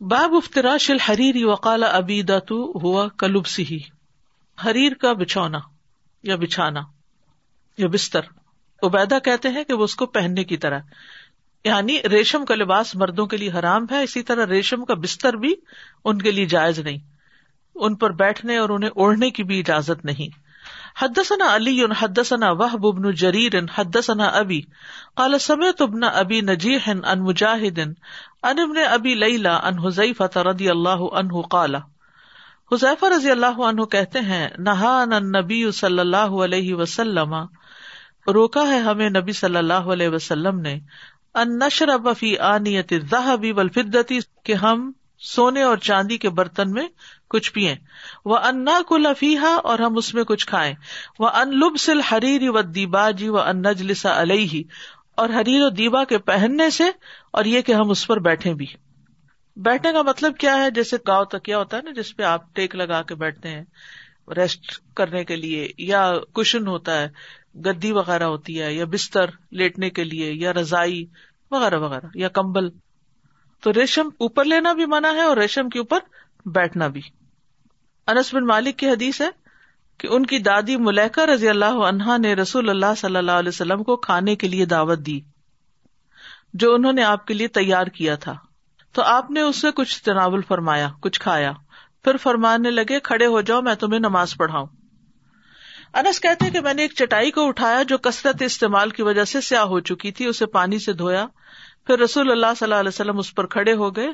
باب افطراش الحریری وقال ابی دتو ہوا کلب سی حریر کا بچھونا یا بچھانا یا بستر۔ عبیدہ کہتے ہیں کہ وہ اس کو پہننے کی طرح۔ یعنی ریشم کا لباس مردوں کے لیے حرام ہے، اسی طرح ریشم کا بستر بھی ان کے لیے جائز نہیں۔ ان پر بیٹھنے اور انہیں اوڑھنے کی بھی اجازت نہیں۔ حدثنا علی، حدثنا وحب بن جریر، حدثنا ابی۔ قال سمعت ابن ابی نجیح ان مجاہد ان ابن ابی لیلا ان حذیفہ رضی اللہ عنہ قال، حذیفہ رضی اللہ عنہ کہتے ہیں نہان النبی صلی اللہ علیہ وسلم، روکا ہے ہمیں نبی صلی اللہ علیہ وسلم نے، ان نشرب فی آنیت الذهب والفضة کہ ہم سونے اور چاندی کے برتن میں کچھ پیئے وہ انا کو لفیحا اور ہم اس میں کچھ کھائیں۔ وہ ان لب سل حریر و دیبا و ان نجلسا علیہ۔ اور حریر و دیبا کے پہننے سے اور یہ کہ ہم اس پر بیٹھے بھی۔ بیٹھنے کا مطلب کیا ہے؟ جیسے گاؤں تک کیا ہوتا ہے نا، جس پہ آپ ٹیک لگا کے بیٹھتے ہیں، ریسٹ کرنے کے لیے، یا کشن ہوتا ہے، گدی وغیرہ ہوتی ہے، یا بستر لیٹنے کے لیے، یا رضائی وغیرہ وغیرہ، یا کمبل۔ تو ریشم اوپر لینا بھی منع ہے اور ریشم کے اوپر بیٹھنا بھی۔ انس بن مالک کی حدیث ہے کہ ان کی دادی ملیکا رضی اللہ عنہا نے رسول اللہ صلی اللہ علیہ وسلم کو کھانے کے لیے دعوت دی، جو انہوں نے آپ کے لیے تیار کیا تھا۔ تو آپ نے اس سے کچھ تناول فرمایا، کچھ کھایا۔ پھر فرمانے لگے، کھڑے ہو جاؤ، میں تمہیں نماز پڑھاؤں۔ انس کہتے کہ میں نے ایک چٹائی کو اٹھایا جو کثرت استعمال کی وجہ سے سیاہ ہو چکی تھی، اسے پانی سے دھویا۔ پھر رسول اللہ صلی اللہ علیہ وسلم اس پر کھڑے ہو گئے۔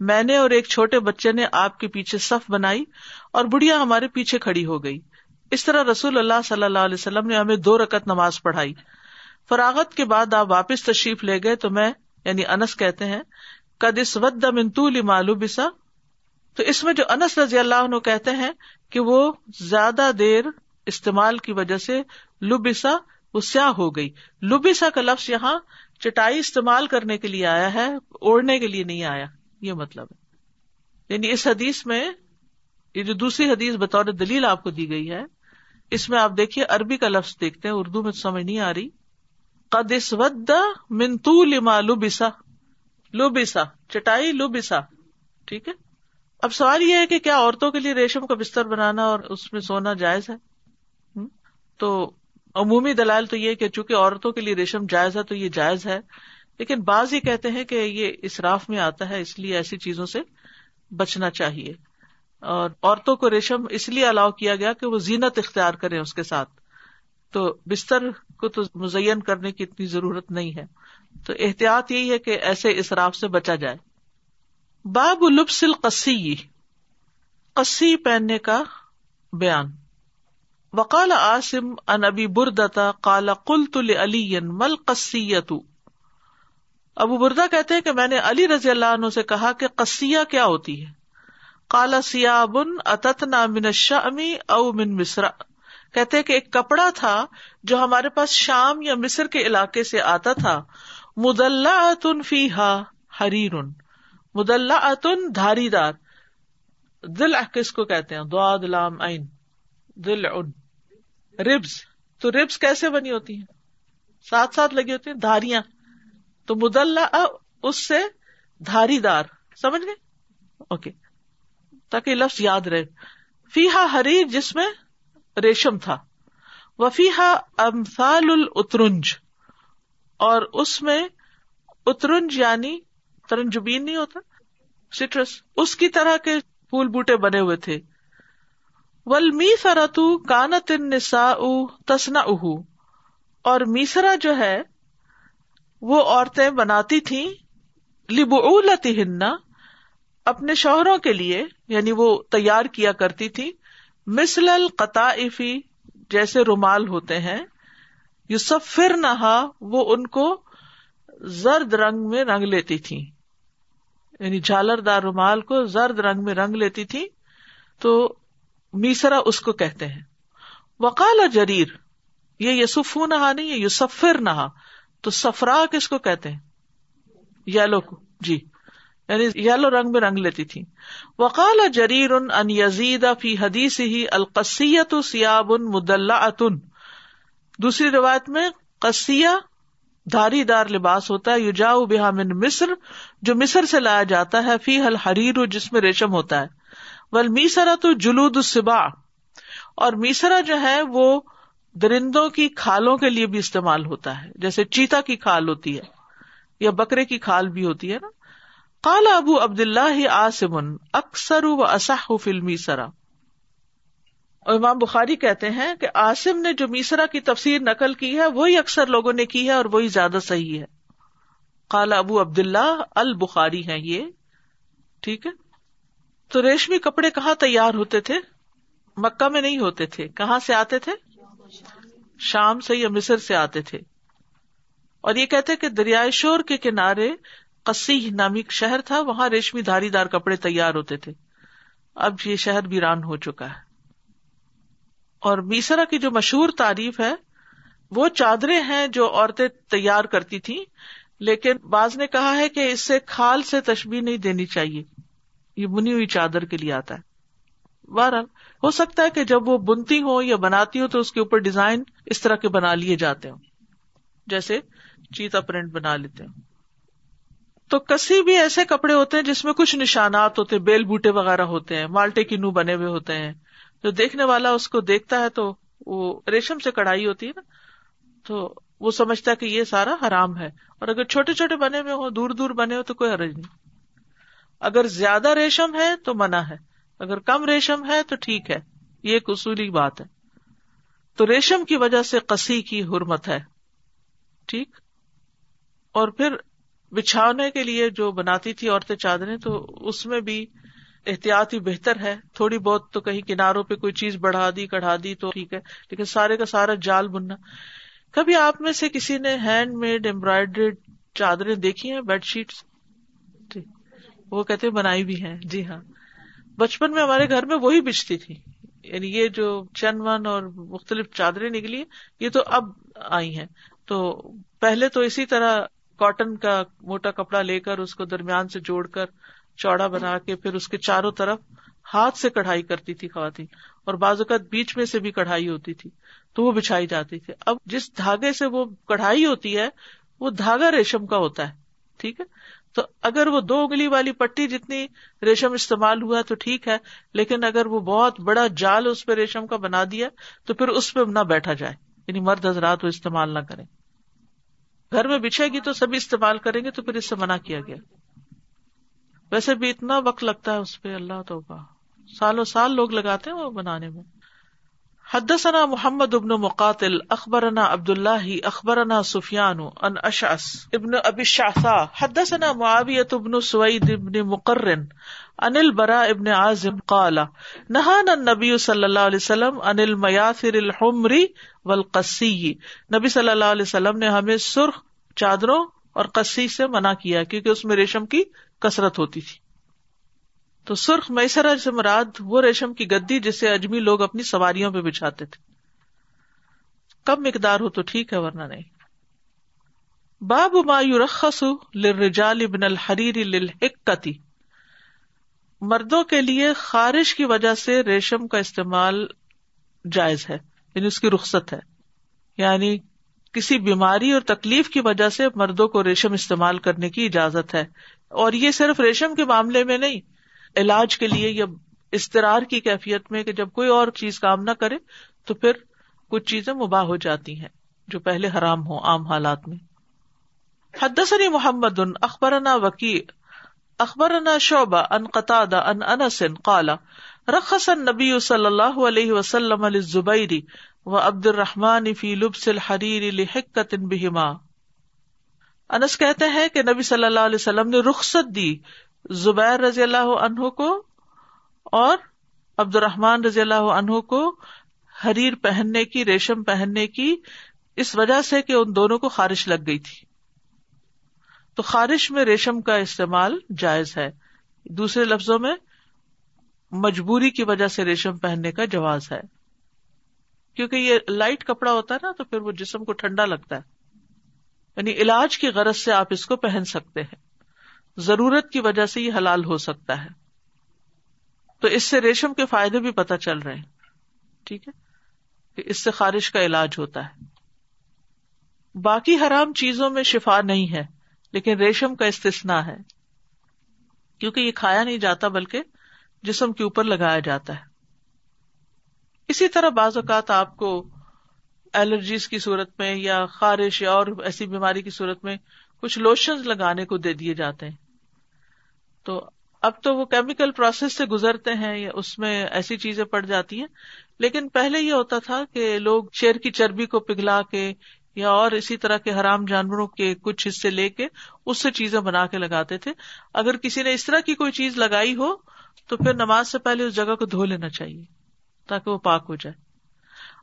میں نے اور ایک چھوٹے بچے نے آپ کے پیچھے صف بنائی اور بڑھیا ہمارے پیچھے کھڑی ہو گئی۔ اس طرح رسول اللہ صلی اللہ علیہ وسلم نے ہمیں دو رکت نماز پڑھائی۔ فراغت کے بعد آپ واپس تشریف لے گئے تو میں یعنی انس کہتے ہیں کد اس ود منتول معلوم بسا تو اس میں جو انس رضی اللہ عنہ کہتے ہیں کہ وہ زیادہ دیر استعمال کی وجہ سے لبسا وہ سیاہ ہو گئی۔ لبسا کا لفظ یہاں چٹائی استعمال کرنے کے لیے آیا ہے، اوڑھنے کے لیے نہیں آیا۔ یہ مطلب ہے۔ یعنی اس حدیث میں، یہ جو دوسری حدیث بطور دلیل آپ کو دی گئی ہے اس میں آپ دیکھیے عربی کا لفظ دیکھتے ہیں، اردو میں سمجھ نہیں آ رہی۔ قدس ود منتو لما لوبسا لوبسا چٹائی لوبسا ٹھیک ہے؟ اب سوال یہ ہے کہ کیا عورتوں کے لیے ریشم کا بستر بنانا اور اس میں سونا جائز ہے؟ تو عمومی دلائل تو یہ کہ چونکہ عورتوں کے لیے ریشم جائز ہے تو یہ جائز ہے۔ لیکن بعض ہی کہتے ہیں کہ یہ اسراف میں آتا ہے، اس لیے ایسی چیزوں سے بچنا چاہیے۔ اور عورتوں کو ریشم اس لیے الاؤ کیا گیا کہ وہ زینت اختیار کرے اس کے ساتھ۔ تو بستر کو تو مزین کرنے کی اتنی ضرورت نہیں ہے۔ تو احتیاط یہی ہے کہ ایسے اسراف سے بچا جائے۔ باب لبس القسی قسی پہننے کا بیان۔ وقال عاصم ان ابی بردتا کالا کل تل علی مل قسیت ابو بردا کہتے ہیں کہ میں نے علی رضی اللہ عنہ سے کہا کہ قصیہ کیا ہوتی ہے۔ کالا سیابن اتتنا من شامی او من مصر۔ کہتے کہ ایک کپڑا تھا جو ہمارے پاس شام یا مصر کے علاقے سے آتا تھا۔ مدلہ اتن فی ہا ہریر مدلہ اتن دھاری دار دل کس کو کہتے ہیں؟ دعاد لام، عین۔ دل ان ربز۔ تو ربز کیسے بنی ہوتی ہیں؟ ساتھ ساتھ لگی ہوتی ہیں دھاریاں۔ تو مدلہ اس سے دھاری دار سمجھ گئے؟ اوکے۔ تاکہ لفظ یاد رہے۔ فیحا ہری جس میں ریشم تھا۔ وہ فیحا امفال الترنج اور اس میں اترنج یعنی ترنجبین نہیں ہوتا، سٹرس۔ اس کی طرح کے پھول بوٹے بنے ہوئے تھے۔ ول می فرتو کانت نسا تسنا اہ اور میسرا جو ہے، وہ عورتیں بناتی تھیں لبعولتی ہننا اپنے شوہروں کے لیے۔ یعنی وہ تیار کیا کرتی تھی مثل القطافی جیسے رومال ہوتے ہیں۔ یوسف پھر نہا وہ ان کو زرد رنگ میں رنگ لیتی تھی یعنی جھالر دار رومال کو زرد رنگ میں رنگ لیتی تھی تو میسرا اس کو کہتے ہیں۔ وکال جریر، یہ یسف نہا نہیں یوسفر نہا تو سفرا کس کو کہتے ہیں؟ یلو کو۔ جی۔ یعنی یلو رنگ میں رنگ لیتی تھی۔ وقال جریر ان یزید فی حدیث ہی القسیت سیاب ان مدلہ اتن دوسری روایت میں قسیہ دھاری دار لباس ہوتا ہے یو جاؤ بحا من مصر، جو مصر سے لایا جاتا ہے فی حل حریر جس میں ریشم ہوتا ہے۔ ول میسرا تو جلود السبا اور میسرا جو ہے، وہ درندوں کی کھالوں کے لیے بھی استعمال ہوتا ہے، جیسے چیتا کی کھال ہوتی ہے یا بکرے کی کھال بھی ہوتی ہے نا۔ کالا ابو عبد اللہ آسمن اکثر و اصح فلمی سرا اور امام بخاری کہتے ہیں کہ آسم نے جو میسرا کی تفسیر نقل کی ہے، وہی اکثر لوگوں نے کی ہے اور وہی زیادہ صحیح ہے۔ کالا ابو عبد اللہ البخاری ہے یہ، ٹھیک ہے؟ تو ریشمی کپڑے کہاں تیار ہوتے تھے؟ مکہ میں نہیں ہوتے تھے۔ کہاں سے آتے تھے؟ شام سے یا مصر سے آتے تھے۔ اور یہ کہتے کہ دریائے شور کے کنارے کسی نامی شہر تھا، وہاں ریشمی دھاری دار کپڑے تیار ہوتے تھے۔ اب یہ شہر ویران ہو چکا ہے۔ اور میسرا کی جو مشہور تعریف ہے، وہ چادریں ہیں جو عورتیں تیار کرتی تھی لیکن بعض نے کہا ہے کہ اس سے کھال سے تشبیح نہیں دینی چاہیے۔ یہ بنی ہوئی چادر کے لیے آتا ہے۔ بہرحال، ہو سکتا ہے کہ جب وہ بنتی ہو یا بناتی ہو تو اس کے اوپر ڈیزائن اس طرح کے بنا لیے جاتے ہوں۔ جیسے چیتا پرنٹ بنا لیتے ہوں۔ تو کسی بھی ایسے کپڑے ہوتے ہیں جس میں کچھ نشانات ہوتے ہیں، بیل بوٹے وغیرہ ہوتے ہیں، مالٹے کی نو بنے ہوئے ہوتے ہیں۔ جو دیکھنے والا اس کو دیکھتا ہے تو وہ ریشم سے کڑھائی ہوتی ہے نا، تو وہ سمجھتا ہے کہ یہ سارا حرام ہے۔ اور اگر چھوٹے چھوٹے بنے ہوئے ہو دور دور بنے ہو تو کوئی حرج نہیں۔ اگر زیادہ ریشم ہے تو منع ہے۔ اگر کم ریشم ہے تو ٹھیک ہے۔ یہ ایک اصولی بات ہے۔ تو ریشم کی وجہ سے کسی کی حرمت ہے۔ ٹھیک؟ اور پھر بچھانے کے لیے جو بناتی تھی عورتیں چادریں، تو اس میں بھی احتیاط ہی بہتر ہے۔ تھوڑی بہت تو کہیں کناروں پہ کوئی چیز بڑھا دی، کڑھا دی تو ٹھیک ہے، لیکن سارے کا سارا جال بننا۔ کبھی آپ میں سے کسی نے ہینڈ میڈ امبرائڈریڈ چادریں دیکھی ہیں، بیڈ شیٹس؟ جی۔ وہ کہتے بنائی بھی ہیں۔ جی ہاں۔ بچپن میں ہمارے گھر میں وہی بچتی تھی۔ یعنی یہ جو چن ون اور مختلف چادریں نکلی یہ تو اب آئی ہیں۔ تو پہلے تو اسی طرح کاٹن کا موٹا کپڑا لے کر اس کو درمیان سے جوڑ کر چوڑا بنا کے پھر اس کے چاروں طرف ہاتھ سے کڑھائی کرتی تھی خواتین، اور بعض اوقات بیچ میں سے بھی کڑھائی ہوتی تھی، تو وہ بچھائی جاتی تھی۔ اب جس دھاگے سے وہ کڑھائی ہوتی ہے، وہ دھاگا ریشم کا ہوتا ہے، ٹھیک ہے؟ تو اگر وہ دو اگلی والی پٹی جتنی ریشم استعمال ہوا تو ٹھیک ہے، لیکن اگر وہ بہت بڑا جال اس پہ ریشم کا بنا دیا تو پھر اس پہ نہ بیٹھا جائے یعنی مرد حضرات وہ استعمال نہ کریں۔ گھر میں بچھے گی تو سبھی استعمال کریں گے تو پھر اس سے منع کیا گیا۔ ویسے بھی اتنا وقت لگتا ہے اس پہ، اللہ تو سالوں سال لوگ لگاتے ہیں وہ بنانے میں۔ حدثنا محمد ابن مقاتل، اخبرنا عبد اللہ اخبرنا سفیان، ان اشعث ابن ابی الشعثاء حدثنا معاویة ابن سوید ابن مقرن ان البراء ابن عازم قال، نهانا النبي صلی اللہ علیہ وسلم ان المیاثر الحمر والقسی نبی صلی اللہ علیہ وسلم نے ہمیں سرخ چادروں اور قصی سے منع کیا کیونکہ اس میں ریشم کی کثرت ہوتی تھی۔ تو سرخ میسرا سے مراد وہ ریشم کی گدی جسے اجمی لوگ اپنی سواریوں پہ بچھاتے تھے۔ کم مقدار ہو تو ٹھیک ہے ورنہ نہیں۔ باب ما یورخص للرجال ابن الحریر للحکتی۔ مردوں کے لیے خارش کی وجہ سے ریشم کا استعمال جائز ہے یعنی اس کی رخصت ہے۔ یعنی کسی بیماری اور تکلیف کی وجہ سے مردوں کو ریشم استعمال کرنے کی اجازت ہے۔ اور یہ صرف ریشم کے معاملے میں نہیں، علاج کے لیے یا استرار کی کیفیت میں کہ جب کوئی اور چیز کام نہ کرے تو پھر کچھ چیزیں مباح ہو جاتی ہیں جو پہلے حرام ہو عام حالات میں۔ حدثني محمد، اخبرنا وکی اخبرنا شعبہ ان قطع ان انس قال، رخص النبی صلی اللہ علیہ وسلم للزبیر و عبد الرحمن فی لبس الحریر لحکت بہما۔ انس کہتے ہیں کہ نبی صلی اللہ علیہ وسلم نے رخصت دی زبیر رضی اللہ عنہ کو اور عبد الرحمان رضی اللہ عنہ کو حریر پہننے کی، ریشم پہننے کی، اس وجہ سے کہ ان دونوں کو خارش لگ گئی تھی۔ تو خارش میں ریشم کا استعمال جائز ہے۔ دوسرے لفظوں میں، مجبوری کی وجہ سے ریشم پہننے کا جواز ہے۔ کیونکہ یہ لائٹ کپڑا ہوتا ہے نا، تو پھر وہ جسم کو ٹھنڈا لگتا ہے۔ یعنی علاج کی غرض سے آپ اس کو پہن سکتے ہیں۔ ضرورت کی وجہ سے یہ حلال ہو سکتا ہے۔ تو اس سے ریشم کے فائدے بھی پتہ چل رہے ہیں۔ ٹھیک ہے؟ کہ اس سے خارش کا علاج ہوتا ہے۔ باقی حرام چیزوں میں شفا نہیں ہے۔ لیکن ریشم کا استثنا ہے۔ کیونکہ یہ کھایا نہیں جاتا بلکہ جسم کے اوپر لگایا جاتا ہے۔ اسی طرح بعض اوقات آپ کو الرجیز کی صورت میں یا خارش یا اور ایسی بیماری کی صورت میں کچھ لوشن لگانے کو دے دیے جاتے ہیں۔ تو اب تو وہ کیمیکل پروسیس سے گزرتے ہیں یا اس میں ایسی چیزیں پڑ جاتی ہیں۔ لیکن پہلے یہ ہوتا تھا کہ لوگ شیر کی چربی کو پگھلا کے یا اور اسی طرح کے حرام جانوروں کے کچھ حصے لے کے اس سے چیزیں بنا کے لگاتے تھے۔ اگر کسی نے اس طرح کی کوئی چیز لگائی ہو، تو پھر نماز سے پہلے اس جگہ کو دھو لینا چاہیے تاکہ وہ پاک ہو جائے۔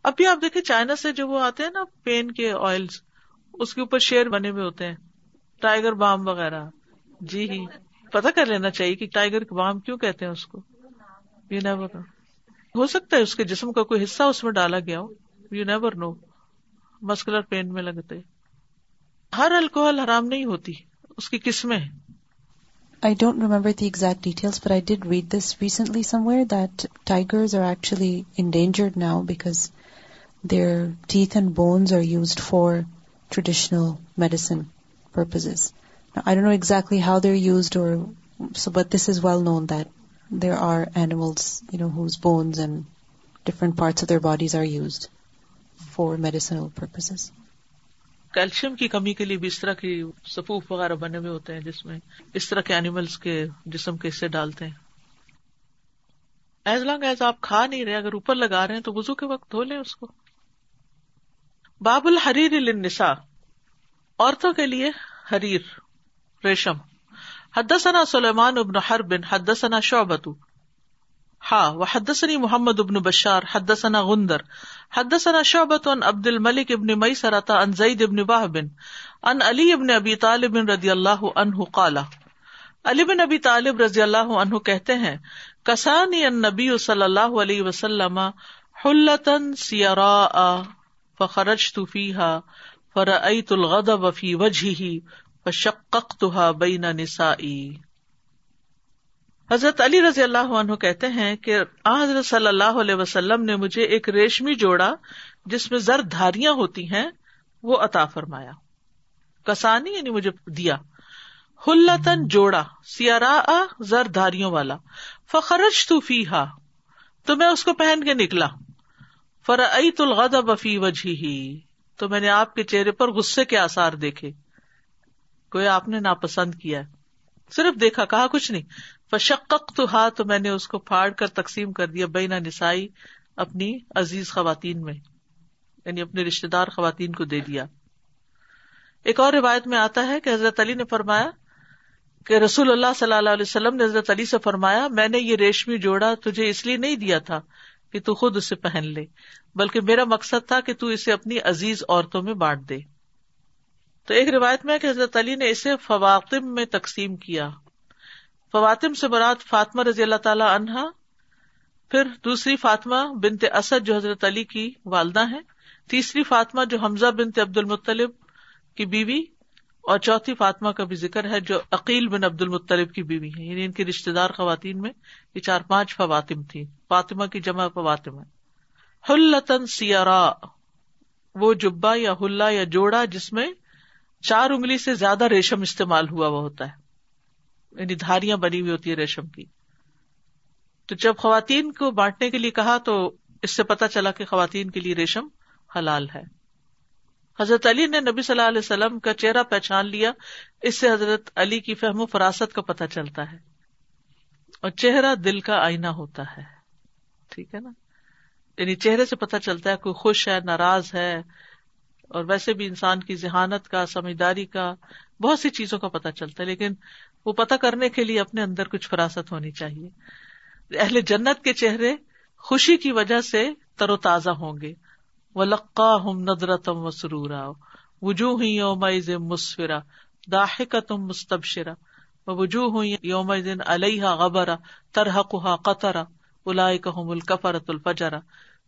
اب بھی آپ دیکھیں چائنا سے جو وہ آتے ہیں نا پین کے آئل اس کے اوپر شیر بنے ہوئے ہوتے ہیں۔ ٹائیگر بام وغیرہ۔ جی ہی۔ پتا کر لینا چاہیے کہ ٹائیگر بام کیوں کہتے ہیں اس کو؟ یو نیور نو ہو سکتا ہے اس کے جسم کا کوئی حصہ اس میں ڈالا گیا ہو۔ You never know muscular pain میں لگتے ہر الکوہل حرام نہیں ہوتی، اس کی قسمیں I don't remember the exact detail but I did read this recently somewhere that kiwis are actually endangered now because their teeth and bones are used for traditional medicine purposes I do know exactly how they're used اور but this is well known that there are animals you know whose bones and different parts of their bodies are used for medicinal purposes. Calcium کی کمی کے لیے بھی اس طرح کی سفوف وغیرہ بنے ہوئے ہوتے ہیں جس میں اس طرح کے اینیملس کے جسم کے حصے ڈالتے ہیں۔ ایز لانگ ایز آپ کھا نہیں رہے، اگر اوپر لگا رہے ہیں تو وزو کے وقت دھو لیں اس کو۔ باب الحریر للنساء، عورتوں کے لیے حریر، ریشم۔ حدثنا سلیمان ابن حرب، حدثنا شعبتو ہا و حدثنی محمد ابن بشار، حدثنا غندر، حدثنا شعبت عن عبد الملک ابن مئی سرتا ان زید ابن واہب ان علی ابن ابی طالب رضی اللہ عنہ قالا علی بن ابی طالب رضی اللہ عنہ کہتے ہیں، کسانی النبی صلی اللہ علیہ وسلم حلتن سیراء فخرجت فیها فرأيت الغضب في وجهه فشققتها بين نسائي حضرت علی رضی اللہ عنہ کہتے ہیں کہ حضرت صلی اللہ علیہ وسلم نے مجھے ایک ریشمی جوڑا جس میں زرد دھاریاں ہوتی ہیں، وہ عطا فرمایا۔ کسانی یعنی مجھے دیا۔ ہلتن جوڑا سیارا زر دھاریوں والا۔ فخرج تو فی تو میں اس کو پہن کے نکلا۔ فرعت الغضب فی وجہ ہی تو میں نے آپ کے چہرے پر غصے کے آسار دیکھے۔ کوئی آپ نے ناپسند کیا صرف دیکھا، کہا کچھ نہیں۔ فشق تو ہا تو میں نے اس کو پھاڑ کر تقسیم کر دیا بینا نسائی اپنی عزیز خواتین میں یعنی اپنے رشتے دار خواتین کو دے دیا۔ ایک اور روایت میں آتا ہے کہ حضرت علی نے فرمایا کہ رسول اللہ صلی اللہ علیہ وسلم نے حضرت علی سے فرمایا، میں نے یہ ریشمی جوڑا تجھے اس لیے نہیں دیا تھا کہ تو خود اسے پہن لے، بلکہ میرا مقصد تھا کہ تو اسے اپنی عزیز عورتوں میں بانٹ دے۔ تو ایک روایت میں کہ حضرت علی نے اسے فواقم میں تقسیم کیا۔ فواتم سے مراد فاطمہ رضی اللہ تعالی عنہا، پھر دوسری فاطمہ بنت اسد جو حضرت علی کی والدہ ہیں، تیسری فاطمہ جو حمزہ بنت عبد المطلب کی بیوی، اور چوتھی فاطمہ کا بھی ذکر ہے جو عقیل بن عبد المطلب کی بیوی ہے یعنی ان کی رشتے دار خواتین میں یہ چار پانچ فواتم تھی فاطمہ کی جمع فواتم ہے ہلتن سیارا، وہ جبا یا ہلا یا جوڑا جس میں چار انگلی سے زیادہ ریشم استعمال ہوا وہ ہوتا ہے۔ یعنی دھاریاں بنی ہوئی ہوتی ہے ریشم کی۔ تو جب خواتین کو بانٹنے کے لیے کہا تو اس سے پتا چلا کہ خواتین کے لیے ریشم حلال ہے۔ حضرت علی نے نبی صلی اللہ علیہ وسلم کا چہرہ پہچان لیا۔ اس سے حضرت علی کی فہم و فراست کا پتہ چلتا ہے۔ اور چہرہ دل کا آئینہ ہوتا ہے۔ ٹھیک ہے نا؟ یعنی چہرے سے پتہ چلتا ہے کوئی خوش ہے، ناراض ہے۔ اور ویسے بھی انسان کی ذہانت کا، سمجھداری کا، بہت سی چیزوں کا پتہ چلتا ہے۔ لیکن وہ پتہ کرنے کے لیے اپنے اندر کچھ فراست ہونی چاہیے۔ اہل جنت کے چہرے خوشی کی وجہ سے تر و تازہ ہوں گے۔ وہ لقا ہم ندرتم و سرورا وجوہ یوم مسفرا داہ کا تم مستبشرا وجوہ یوم علیہ غبرا ترحقہ قطرا الاحم الکفرت الفجرا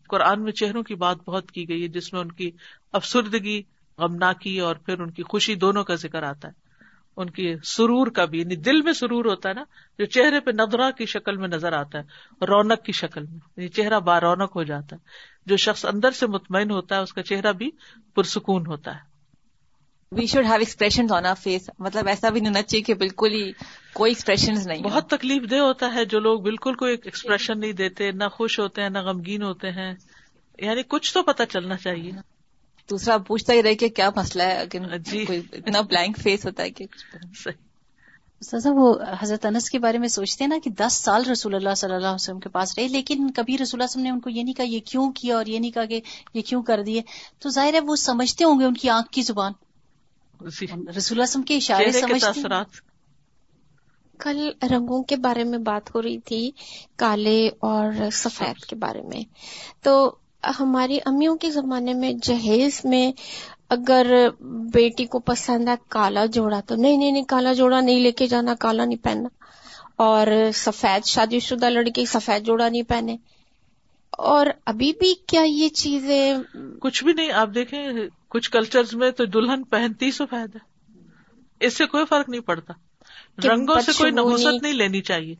قرآن میں چہروں کی بات بہت کی گئی ہے جس میں ان کی افسردگی، غمناکی اور پھر ان کی خوشی دونوں کا ذکر آتا ہے۔ ان کی سرور کا بھی یعنی دل میں سرور ہوتا ہے نا جو چہرے پہ ندرا کی شکل میں نظر آتا ہے رونق کی شکل میں یعنی چہرہ بار رونق ہو جاتا ہے۔ جو شخص اندر سے مطمئن ہوتا ہے اس کا چہرہ بھی پرسکون ہوتا ہے۔ We should have expression on our face مطلب ایسا بھی نہیں ہونا چاہیے کہ بالکل ہی کوئی ایکسپریشن نہیں بہت تکلیف دہ ہوتا ہے جو لوگ بالکل کوئی ایکسپریشن نہیں دیتے نہ خوش ہوتے ہیں نہ غمگین ہوتے ہیں۔ یعنی کچھ تو پتا چلنا چاہیے۔ دوسرا پوچھتا ہی رہے کہ کیا مسئلہ ہے؟ جی۔ اتنا بلینک فیس ہوتا ہے کہ صحیح۔ وہ حضرت انس کے بارے میں سوچتے ہیں نا کہ دس سال رسول اللہ صلی اللہ علیہ وسلم کے پاس رہے لیکن کبھی رسول اللہ وسلم نے ان کو یہ نہیں کہا یہ کیوں کیا اور یہ نہیں کہا کہ یہ کیوں کر دیے؟ تو ظاہر ہے وہ سمجھتے ہوں گے ان کی آنکھ کی زبان۔ جی۔ رسول اللہ وسلم کے اشارے سمجھتے کل رنگوں کے بارے میں بات ہو رہی تھی کالے اور سفید کے بارے میں۔ تو ہماری امیوں کے زمانے میں جہیز میں اگر بیٹی کو پسند ہے کالا جوڑا تو نہیں نہیں نہیں کالا جوڑا نہیں لے کے جانا کالا نہیں پہننا۔ اور سفید شادی شدہ لڑکی سفید جوڑا نہیں پہنے۔ اور ابھی بھی کیا یہ چیزیں؟ کچھ بھی نہیں آپ دیکھیں کچھ کلچر میں تو دلہن پہنتی سفید ہے اس سے کوئی فرق نہیں پڑتا۔ رنگوں سے کوئی نحوست نہیں لینی چاہیے۔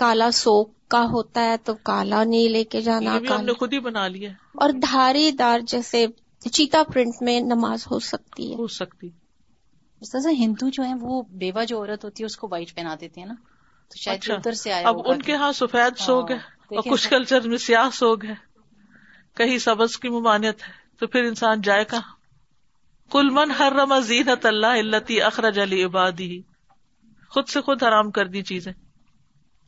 کالا سوک کا ہوتا ہے تو کالا نہیں لے کے جانا ہم نے خود ہی بنا لیا اور دھاری دار جیسے چیتا پرنٹ میں نماز ہو سکتی ہے۔ ہو سکتی۔ ہندو جو ہے وہ بیوہ جو عورت ہوتی ہے اس کو وائٹ پہنا دیتے ہیں نا۔ تو شاید اچھا۔ ادھر سے آیا اب ان کے ہاں سفید ہاں، سوگ ہے اور کچھ کلچر میں سیاہ سوگ ہے۔ کہیں سبز کی ممانعت ہے تو پھر انسان جائے کہاں؟ کل من ہر رما زینت اللہ اللہ اخرج علی عبادی۔ خود سے خود حرام کر دی چیزیں۔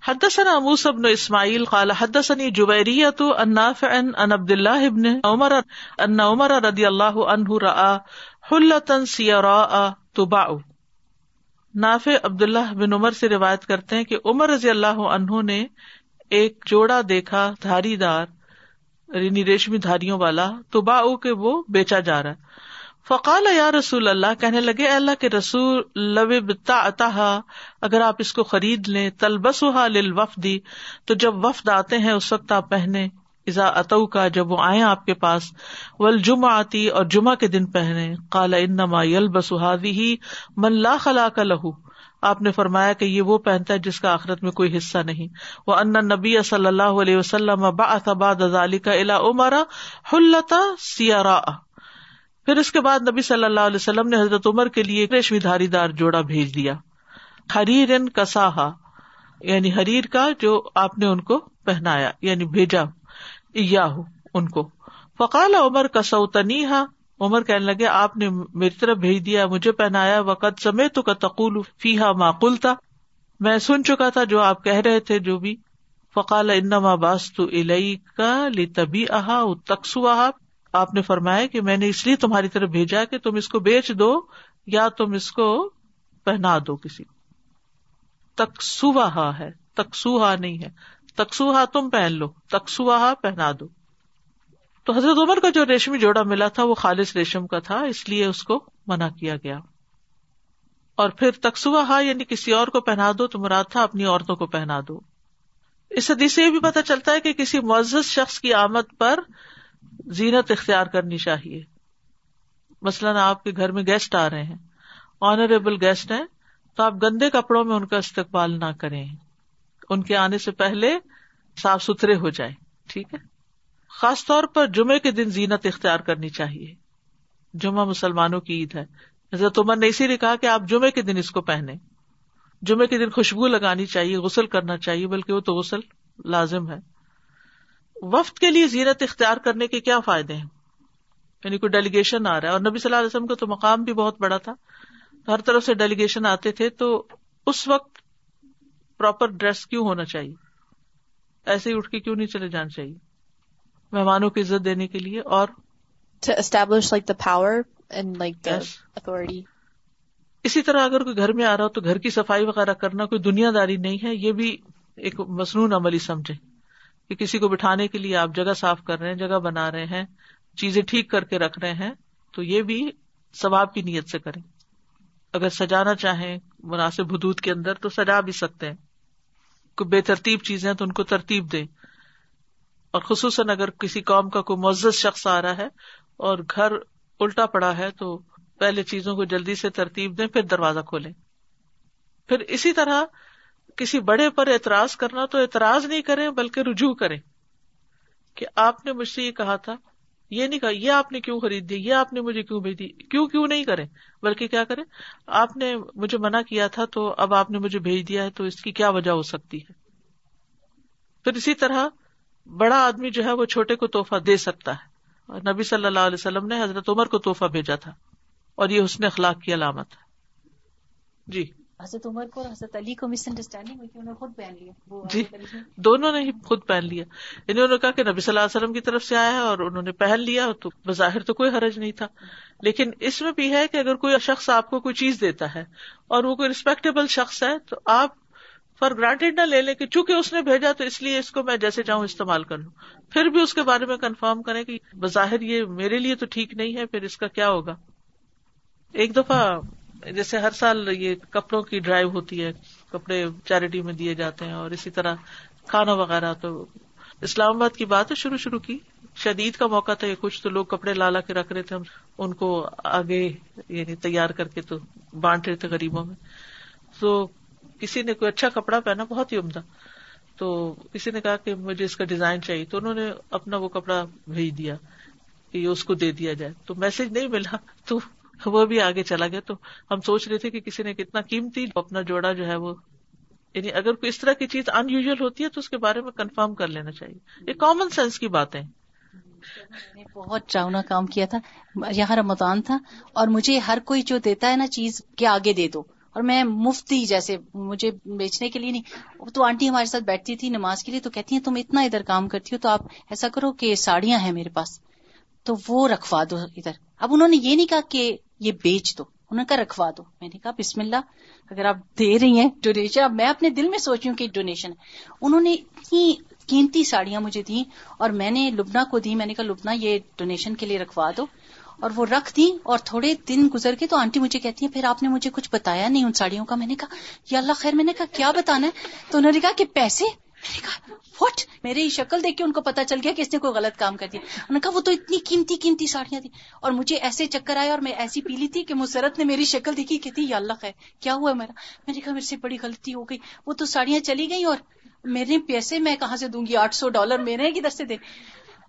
حدثنا موسى بن اسماعيل قال حدثني جويرية النافع عن عبد الله بن عمر ان عمر رضي الله عنه راى حلة سيراء تباع نافع عبد اللہ بن عمر سے روایت کرتے ہیں کہ عمر رضی اللہ عنہ نے ایک جوڑا دیکھا دھاری دار یعنی ریشمی دھاریوں والا تو باؤ کے وہ بیچا جا رہا ہے۔ فقال یا رسول اللہ، کہنے لگے اللہ کے رسول اگر آپ اس کو خرید لیں تلبس وفدی تو جب وفد آتے ہیں، اس وقت آپ پہنے ازا اتو کا جب وہ آئے آپ کے پاس ول جمع آتی اور جمعہ کے دن پہنے کالا انما یل بسہادی من لا خلا کا لہو۔ آپ نے فرمایا کہ یہ وہ پہنتا ہے جس کا آخرت میں کوئی حصہ نہیں۔ وہ ان نبی صلی اللہ علیہ وسلم بعد ذلك الى عمر حلتا سیارا پھر اس کے بعد نبی صلی اللہ علیہ وسلم نے حضرت عمر کے لیے ریشمی دھاری دار جوڑا بھیج دیا۔ ہریر کساہا یعنی حریر کا جو آپ نے ان کو پہنایا یعنی بھیجا یا ان کو۔ فقال عمر کسو تنیحا عمر کہنے لگے، آپ نے میری طرف بھیج دیا، مجھے پہنایا وقت سمے تو کا تقول فیحا معقول تھا میں سن چکا تھا جو آپ کہہ رہے تھے، جو بھی۔ فقال انما باس تو الئی کا لی اہا تکسو آپ نے فرمایا کہ میں نے اس لیے تمہاری طرف بھیجا کہ تم اس کو بیچ دو یا تم اس کو پہنا دو کسی کو۔ تکسوہا ہے، تکسوہا نہیں ہے۔ تکسوہا تم پہن لو، تکسوہا پہنا دو۔ تو حضرت عمر کا جو ریشمی جوڑا ملا تھا وہ خالص ریشم کا تھا، اس لیے اس کو منع کیا گیا۔ اور پھر تکسوا ہا یعنی کسی اور کو پہنا دو تو مراد تھا اپنی عورتوں کو پہنا دو۔ اس حدیث سے یہ بھی پتا چلتا ہے کہ کسی معزز شخص کی آمد پر زینت اختیار کرنی چاہیے۔ مثلاً آپ کے گھر میں گیسٹ آ رہے ہیں۔ آنریبل گیسٹ ہیں، تو آپ گندے کپڑوں میں ان کا استقبال نہ کریں۔ ان کے آنے سے پہلے صاف ستھرے ہو جائیں، ٹھیک ہے؟ خاص طور پر جمعے کے دن زینت اختیار کرنی چاہیے۔ جمعہ مسلمانوں کی عید ہے۔ حضرت عمر نے اسی لیے کہا کہ آپ جمعے کے دن اس کو پہنے جمعے کے دن خوشبو لگانی چاہیے، غسل کرنا چاہیے، بلکہ وہ تو غسل لازم ہے۔ وفد کے لیے زیرت اختیار کرنے کے کیا فائدے ہیں؟ یعنی کوئی ڈیلیگیشن آ رہا ہے اور نبی صلی اللہ علیہ وسلم کا تو مقام بھی بہت بڑا تھا۔ ہر طرف سے ڈیلیگیشن آتے تھے تو اس وقت پراپر ڈریس کیوں ہونا چاہیے؟ ایسے ہی اٹھ کے کیوں نہیں چلے جانا چاہیے؟ مہمانوں کی عزت دینے کے لیے اور اسی طرح اگر کوئی گھر میں آ رہا ہو تو گھر کی صفائی وغیرہ کرنا کوئی دنیا داری نہیں ہے یہ بھی ایک مصنون عملی سمجھے کہ کسی کو بٹھانے کے لیے آپ جگہ صاف کر رہے ہیں، جگہ بنا رہے ہیں، چیزیں ٹھیک کر کے رکھ رہے ہیں، تو یہ بھی ثواب کی نیت سے کریں۔ اگر سجانا چاہیں مناسب حدود کے اندر تو سجا بھی سکتے ہیں۔ کوئی بے ترتیب چیزیں تو ان کو ترتیب دیں۔ اور خصوصاً اگر کسی قوم کا کوئی معزز شخص آ رہا ہے اور گھر الٹا پڑا ہے تو پہلے چیزوں کو جلدی سے ترتیب دیں، پھر دروازہ کھولیں۔ پھر اسی طرح کسی بڑے پر اعتراض کرنا تو اعتراض نہیں کریں بلکہ رجوع کریں کہ آپ نے مجھ سے یہ کہا تھا، یہ نہیں کہا، یہ آپ نے کیوں خرید دی، یہ آپ نے مجھے کیوں بھیج دی کیوں کیوں نہیں کرے بلکہ کیا کرے آپ نے مجھے منع کیا تھا تو اب آپ نے مجھے بھیج دیا ہے تو اس کی کیا وجہ ہو سکتی ہے؟ پھر اسی طرح بڑا آدمی جو ہے وہ چھوٹے کو تحفہ دے سکتا ہے۔ نبی صلی اللہ علیہ وسلم نے حضرت عمر کو تحفہ بھیجا تھا اور یہ اس نے اخلاق کی علامت ہے۔ جی۔ حضرت عمر کو حضرت علی کو مس انڈرسٹینڈنگ ہوئی انہوں نے خود پہن لیا۔ جی دونوں نے ہی خود پہن لیا۔ انہوں نے کہا کہ نبی صلی اللہ علیہ وسلم کی طرف سے آیا ہے اور انہوں نے پہن لیا تو بظاہر تو کوئی حرج نہیں تھا۔ لیکن اس میں بھی ہے کہ اگر کوئی شخص آپ کو کوئی چیز دیتا ہے اور وہ کوئی ریسپیکٹیبل شخص ہے تو آپ فار گرانٹیڈ نہ لے لیں کہ چونکہ اس نے بھیجا تو اس لیے اس کو میں جیسے چاہوں استعمال کر لوں۔ پھر بھی اس کے بارے میں کنفرم کریں کہ بظاہر یہ میرے لیے تو ٹھیک نہیں ہے پھر اس کا کیا ہوگا؟ ایک دفعہ جیسے ہر سال یہ کپڑوں کی ڈرائیو ہوتی ہے، کپڑے چیریٹی میں دیے جاتے ہیں اور اسی طرح کھانا وغیرہ تو اسلام آباد کی بات ہے، شروع شروع کی شدید کا موقع تھا کچھ تو لوگ کپڑے لالا کے رکھ رہے تھے ان کو آگے یعنی تیار کر کے تو بانٹ رہے تھے غریبوں میں۔ تو کسی نے کوئی اچھا کپڑا پہنا، بہت ہی عمدہ۔ تو کسی نے کہا کہ مجھے اس کا ڈیزائن چاہیے، تو انہوں نے اپنا وہ کپڑا بھیج دیا کہ یہ اس کو دے دیا جائے۔ تو میسج نہیں ملا، تو وہ بھی آگے چلا گیا تو ہم سوچ رہے تھے کہ کسی نے کتنا قیمتی اپنا جوڑا جو ہے وہ یعنی اگر کوئی اس طرح کی چیز ان یوژل ہوتی ہے تو اس کے بارے میں کنفرم کر لینا چاہیے۔ یہ کامن سینس کی باتیں بہت چاؤنا کام کیا تھا، یہاں رمضان تھا اور مجھے ہر کوئی جو دیتا ہے نا چیز کے آگے دے دو۔ اور میں مفتی جیسے، مجھے بیچنے کے لیے نہیں، تو آنٹی ہمارے ساتھ بیٹھتی تھی نماز کے لیے تو کہتی ہیں، تم اتنا ادھر کام کرتی ہو تو آپ ایسا کرو کہ ساڑیاں ہیں میرے پاس۔ تو وہ رکھوا دو ادھر۔ اب انہوں نے یہ نہیں کہا کہ یہ بیچ دو انہوں نے کہا رکھوا دو میں نے کہا بسم اللہ اگر آپ دے رہی ہیں ڈونیشن اب میں اپنے دل میں سوچی ہوں کہ ڈونیشن ہے۔ انہوں نے اتنی قیمتی ساڑیاں مجھے دی اور میں نے لبنا کو دی، میں نے کہا لبنا یہ ڈونیشن کے لیے رکھوا دو۔ اور وہ رکھ دی اور تھوڑے دن گزر کے تو آنٹی مجھے کہتی ہیں، پھر آپ نے مجھے کچھ بتایا نہیں ان ساڑیوں کا؟ میں نے کہا، یا اللہ خیر، میں نے کہا، کیا بتانا ہے؟ تو انہوں نے کہا کہ پیسے میں نے کہا واٹ میری شکل دیکھ کے ان کو پتا چل گیا کہ اس نے کوئی غلط کام کر دیا. انہوں نے کہا، وہ تو اتنی قیمتی قیمتی ساڑیاں تھی اور مجھے ایسے چکر آیا اور میں ایسی پیلی تھی کہ مسرت نے میری شکل دیکھی کہتی یا اللہ خیر، کیا ہوا میرا؟ میں نے کہا، میرے سے بڑی غلطی ہو گئی، وہ تو ساڑیاں چلی گئی اور میرے پیسے میں کہاں سے دوں گی؟ آٹھ سو ڈالر میرے کدھر سے دے؟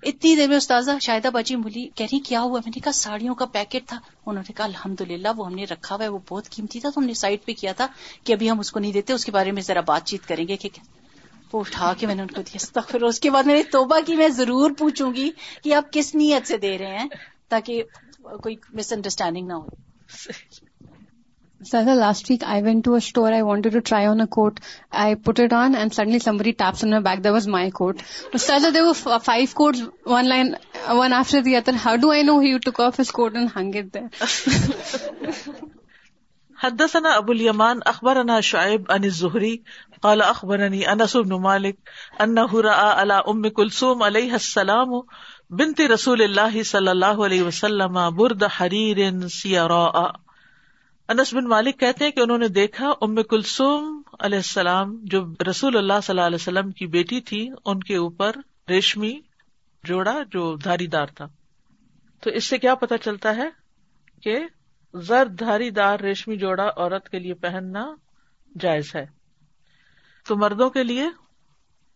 اتنی دیر میں استاذہ شاہدہ باجی بولی کہہ رہی کیا ہوا میں نے کہا، ساڑیوں کا پیکٹ تھا۔ انہوں نے کہا الحمد للہ وہ ہم نے رکھا ہوا ہے، وہ بہت قیمتی تھا، تو ہم نے سائٹ پہ کیا تھا کہ ابھی ہم اس کو نہیں دیتے، اس کے بارے میں ذرا بات چیت کریں گے کہ وہ اٹھا کے میں نے ان کو دیا استغفر اس کے بعد میں نے توبہ کی میں ضرور پوچھوں گی کہ آپ کس نیت سے دے رہے ہیں تاکہ کوئی مس انڈرسٹینڈنگ نہ ہو۔ Sir last week I went to a tour I want to try on a coat I put it on and suddenly somebody taps in back that was my coat sir there five coat one line one after the other how do I know took off coat and hung it there حدثنا ابو الیمان، اخبرنا شعیب عن الزہری، قال اخبرني انس بن مالك انه راى على ام كلثوم عليها السلام بنت رسول الله صلی اللہ علیہ وسلم برد حریر سیراء. انس بن مالک کہتے ہیں کہ انہوں نے دیکھا ام کلثوم علیہ السلام، جو رسول اللہ صلی اللہ علیہ وسلم کی بیٹی تھی، ان کے اوپر ریشمی جوڑا جو دھاری دار تھا۔ تو اس سے کیا پتا چلتا ہے کہ زرد دھاری دار ریشمی جوڑا عورت کے لیے پہننا جائز ہے۔ تو مردوں کے لیے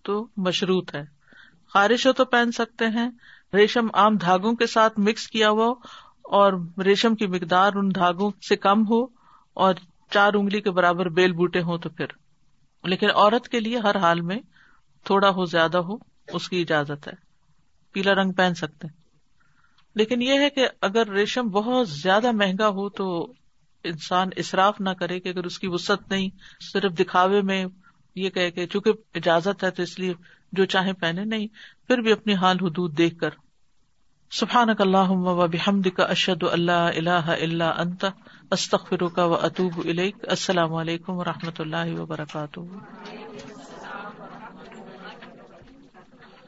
تو مشروط ہے۔ خارش ہو تو پہن سکتے ہیں۔ ریشم عام دھاگوں کے ساتھ مکس کیا ہوا اور ریشم کی مقدار ان دھاگوں سے کم ہو اور چار انگلی کے برابر بیل بوٹے ہوں تو پھر۔ لیکن عورت کے لیے ہر حال میں تھوڑا ہو زیادہ ہو، اس کی اجازت ہے۔ پیلا رنگ پہن سکتے ہیں۔ لیکن یہ ہے کہ اگر ریشم بہت زیادہ مہنگا ہو تو انسان اصراف نہ کرے کہ اگر اس کی وسط نہیں، صرف دکھاوے میں یہ کہ چونکہ اجازت ہے تو اس لیے جو چاہے پہنے، نہیں، پھر بھی اپنی حال حدود دیکھ کر۔ سفان اللہ و بحمد کا اشد اللہ اللہ اللہ انت استخر کا و اطوب السلام علیکم و رحمۃ اللہ وبرکاتہ۔